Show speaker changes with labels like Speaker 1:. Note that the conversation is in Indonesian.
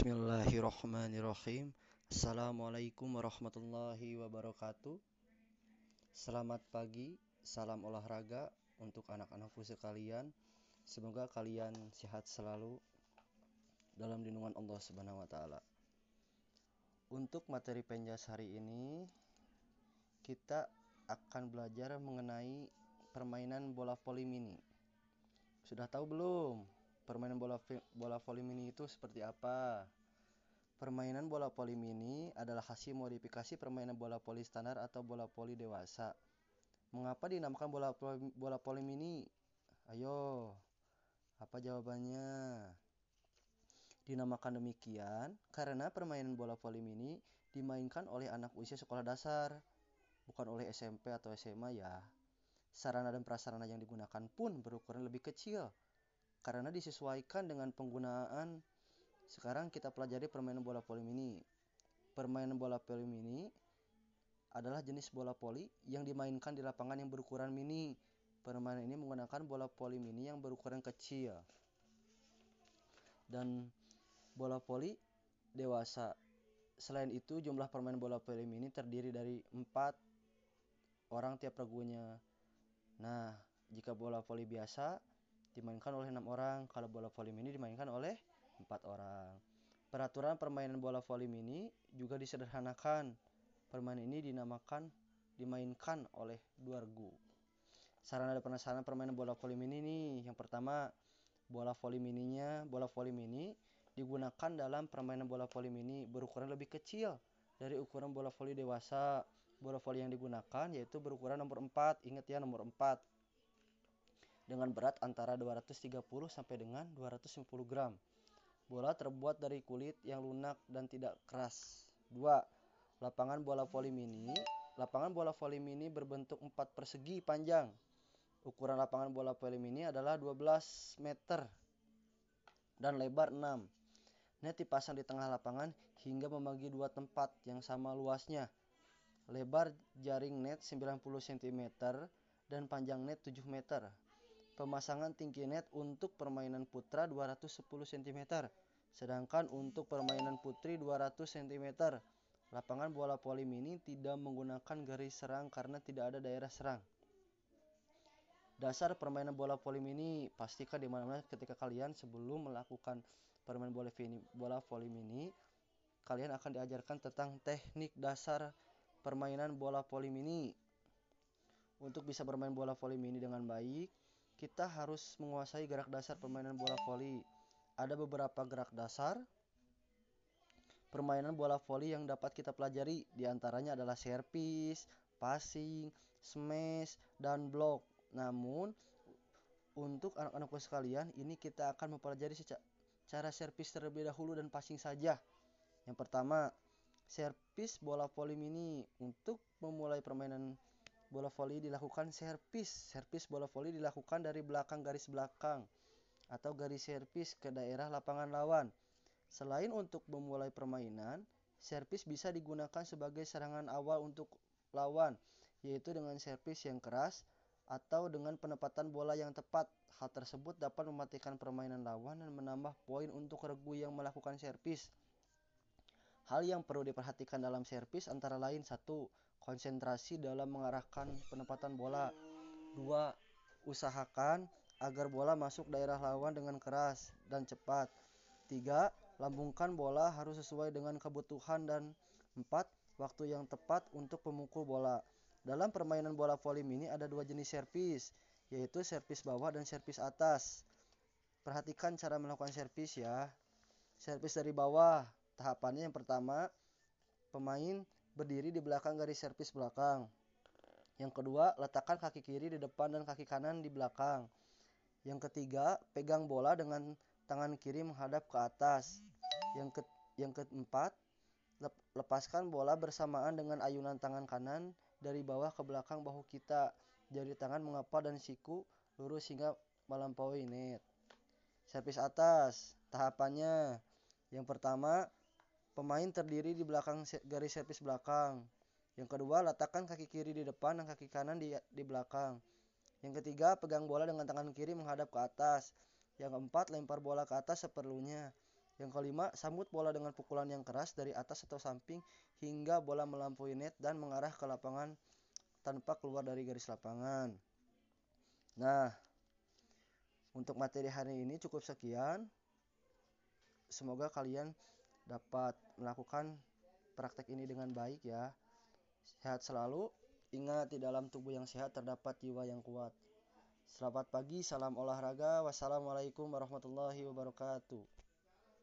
Speaker 1: Bismillahirrahmanirrahim. Assalamualaikum warahmatullahi wabarakatuh. Selamat pagi, salam olahraga untuk anak-anakku sekalian. Semoga kalian sehat selalu dalam lindungan Allah Subhanahu wa taala. Untuk materi penjas hari ini kita akan belajar mengenai permainan bola voli mini. Sudah tahu belum? Permainan bola bola voli mini itu seperti apa? Permainan bola voli mini adalah hasil modifikasi permainan bola voli standar atau bola voli dewasa. Mengapa dinamakan bola bola voli mini? Ayo, apa jawabannya? Dinamakan demikian karena permainan bola voli mini dimainkan oleh anak usia sekolah dasar, bukan oleh SMP atau SMA ya. Sarana dan prasarana yang digunakan pun berukuran lebih kecil karena disesuaikan dengan penggunaan sekarang kita pelajari permainan bola voli mini. Permainan bola voli mini adalah jenis bola voli yang dimainkan di lapangan yang berukuran mini. Permainan ini menggunakan bola voli mini yang berukuran kecil. Dan bola voli dewasa. Selain itu, jumlah permainan bola voli mini terdiri dari empat orang tiap regunya. Nah, jika bola voli biasa dimainkan oleh enam orang, kalau bola voli mini dimainkan oleh empat orang. Peraturan permainan bola voli mini juga disederhanakan. Permainan ini dinamakan dimainkan oleh dua regu. Sarana dan prasarana permainan bola voli mini nih. Yang pertama, bola voli mininya, bola voli mini digunakan dalam permainan bola voli mini berukuran lebih kecil dari ukuran bola voli dewasa. Bola voli yang digunakan yaitu berukuran nomor 4. Ingat ya nomor 4 dengan berat antara 230 sampai dengan 250 gram. Bola terbuat dari kulit yang lunak dan tidak keras. 2. Lapangan bola voli mini. Lapangan bola voli mini berbentuk 4 persegi panjang. Ukuran lapangan bola voli mini adalah 12 meter dan lebar 6. Net dipasang di tengah lapangan hingga membagi dua tempat yang sama luasnya. Lebar jaring net 90 cm dan panjang net 7 meter. Pemasangan tinggi net untuk permainan putra 210 cm, sedangkan untuk permainan putri 200 cm. Lapangan bola voli mini tidak menggunakan garis serang karena tidak ada daerah serang. Dasar permainan bola voli mini pastikan di mana-mana ketika kalian sebelum melakukan permainan bola voli, bola voli mini, kalian akan diajarkan tentang teknik dasar permainan bola voli mini. Untuk bisa bermain bola voli mini dengan baik, kita harus menguasai gerak dasar permainan bola voli. Ada beberapa gerak dasar permainan bola voli yang dapat kita pelajari. Di antaranya adalah servis, passing, smash, dan block. Namun, untuk anak-anakku sekalian, ini kita akan mempelajari cara servis terlebih dahulu dan passing saja. Yang pertama, servis bola voli mini. Untuk memulai permainan bola voli dilakukan servis. Servis bola voli dilakukan dari belakang garis belakang atau garis servis ke daerah lapangan lawan. Selain untuk memulai permainan, servis bisa digunakan sebagai serangan awal untuk lawan, yaitu dengan servis yang keras atau dengan penempatan bola yang tepat. Hal tersebut dapat mematikan permainan lawan dan menambah poin untuk regu yang melakukan servis. Hal yang perlu diperhatikan dalam servis antara lain satu, konsentrasi dalam mengarahkan penempatan bola. Dua, usahakan agar bola masuk daerah lawan dengan keras dan cepat. Tiga, lambungkan bola harus sesuai dengan kebutuhan dan empat, waktu yang tepat untuk pemukul bola. Dalam permainan bola voli mini ada dua jenis servis, yaitu servis bawah dan servis atas. Perhatikan cara melakukan servis ya. Servis dari bawah, tahapannya yang pertama, pemain berdiri di belakang garis servis belakang. Yang kedua, letakkan kaki kiri di depan dan kaki kanan di belakang. Yang ketiga, pegang bola dengan tangan kiri menghadap ke atas. Yang ke yang keempat, lepaskan bola bersamaan dengan ayunan tangan kanan dari bawah ke belakang bahu kita. Jari tangan mengapa dan siku lurus hingga melampaui net. Servis atas, tahapannya. Yang pertama, Pemain terdiri di belakang garis servis belakang. Yang kedua, letakkan kaki kiri di depan dan kaki kanan di, di belakang. Yang ketiga, pegang bola dengan tangan kiri menghadap ke atas. Yang keempat, lempar bola ke atas seperlunya. Yang kelima, sambut bola dengan pukulan yang keras dari atas atau samping hingga bola melampaui net dan mengarah ke lapangan tanpa keluar dari garis lapangan. Nah, untuk materi hari ini cukup sekian. Semoga kalian dapat melakukan praktek ini dengan baik ya. Sehat selalu. Ingat, di dalam tubuh yang sehat terdapat jiwa yang kuat. Selamat pagi, salam olahraga. Wassalamualaikum warahmatullahi wabarakatuh.